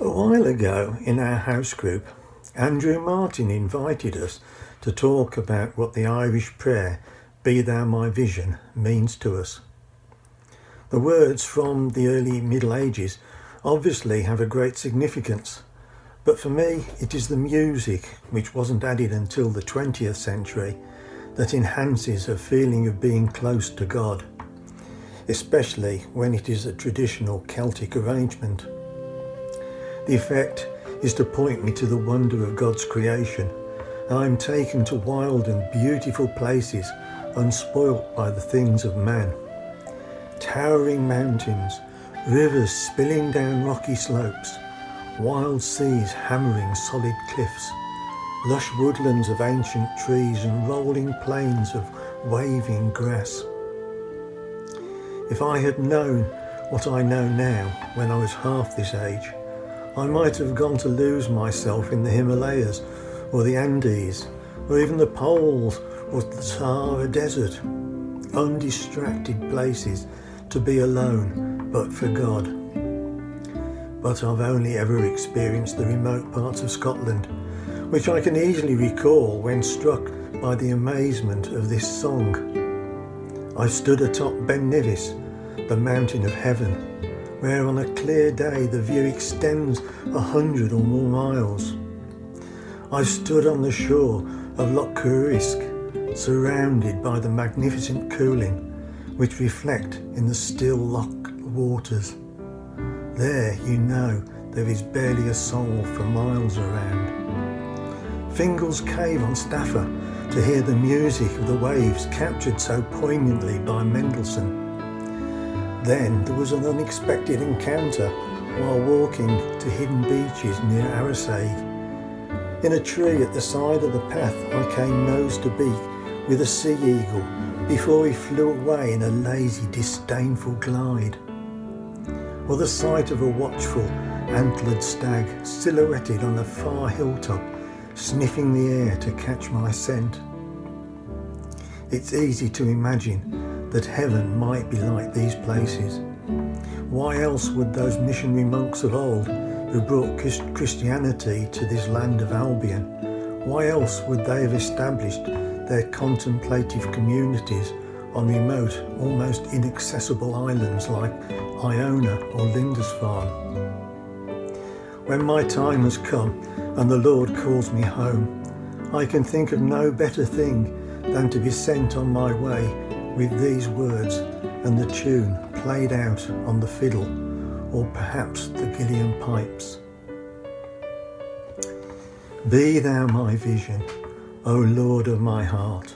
A while ago in our house group, Andrew Martin invited us to talk about what the Irish prayer, Be Thou My Vision, means to us. The words from the early Middle Ages obviously have a great significance, but for me it is the music, which wasn't added until the 20th century, that enhances a feeling of being close to God, especially when it is a traditional Celtic arrangement. The effect is to point me to the wonder of God's creation, I am taken to wild and beautiful places unspoilt by the things of man. Towering mountains, rivers spilling down rocky slopes, wild seas hammering solid cliffs, lush woodlands of ancient trees and rolling plains of waving grass. If I had known what I know now when I was half this age, I might have gone to lose myself in the Himalayas or the Andes or even the poles or the Sahara Desert. Undistracted places to be alone but for God. But I've only ever experienced the remote parts of Scotland, which I can easily recall when struck by the amazement of this song. I stood atop Ben Nevis, the mountain of heaven, where on a clear day the view extends a hundred or more miles. I stood on the shore of Loch Coruisk, surrounded by the magnificent Cuillin, which reflect in the still loch waters. There, you know, there is barely a soul for miles around. Fingal's Cave on Staffa to hear the music of the waves captured so poignantly by Mendelssohn then there was an unexpected encounter while walking to hidden beaches near Arisaig. In a tree at the side of the path, I came nose to beak with a sea eagle before he flew away in a lazy, disdainful glide. Or the sight of a watchful, antlered stag silhouetted on a far hilltop, sniffing the air to catch my scent. It's easy to imagine that heaven might be like these places. Why else would those missionary monks of old, who brought Christianity to this land of Albion, why else would they have established their contemplative communities on remote, almost inaccessible islands like Iona or Lindisfarne? When my time has come and the Lord calls me home, I can think of no better thing than to be sent on my way with these words and the tune played out on the fiddle or perhaps the uilleann pipes. Be thou my vision, O Lord of my heart.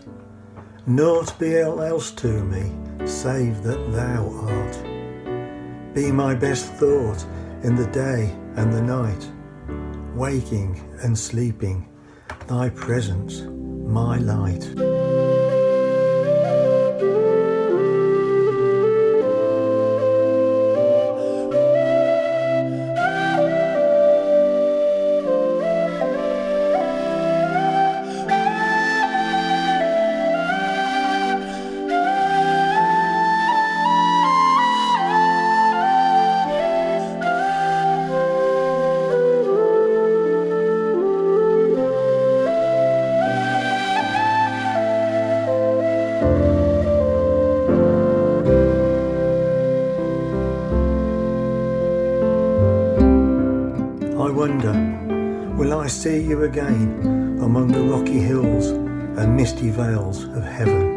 Naught be else to me, save that thou art. Be my best thought in the day and the night, waking and sleeping, thy presence, my light. Wonder, will I see you again among the rocky hills and misty vales of heaven?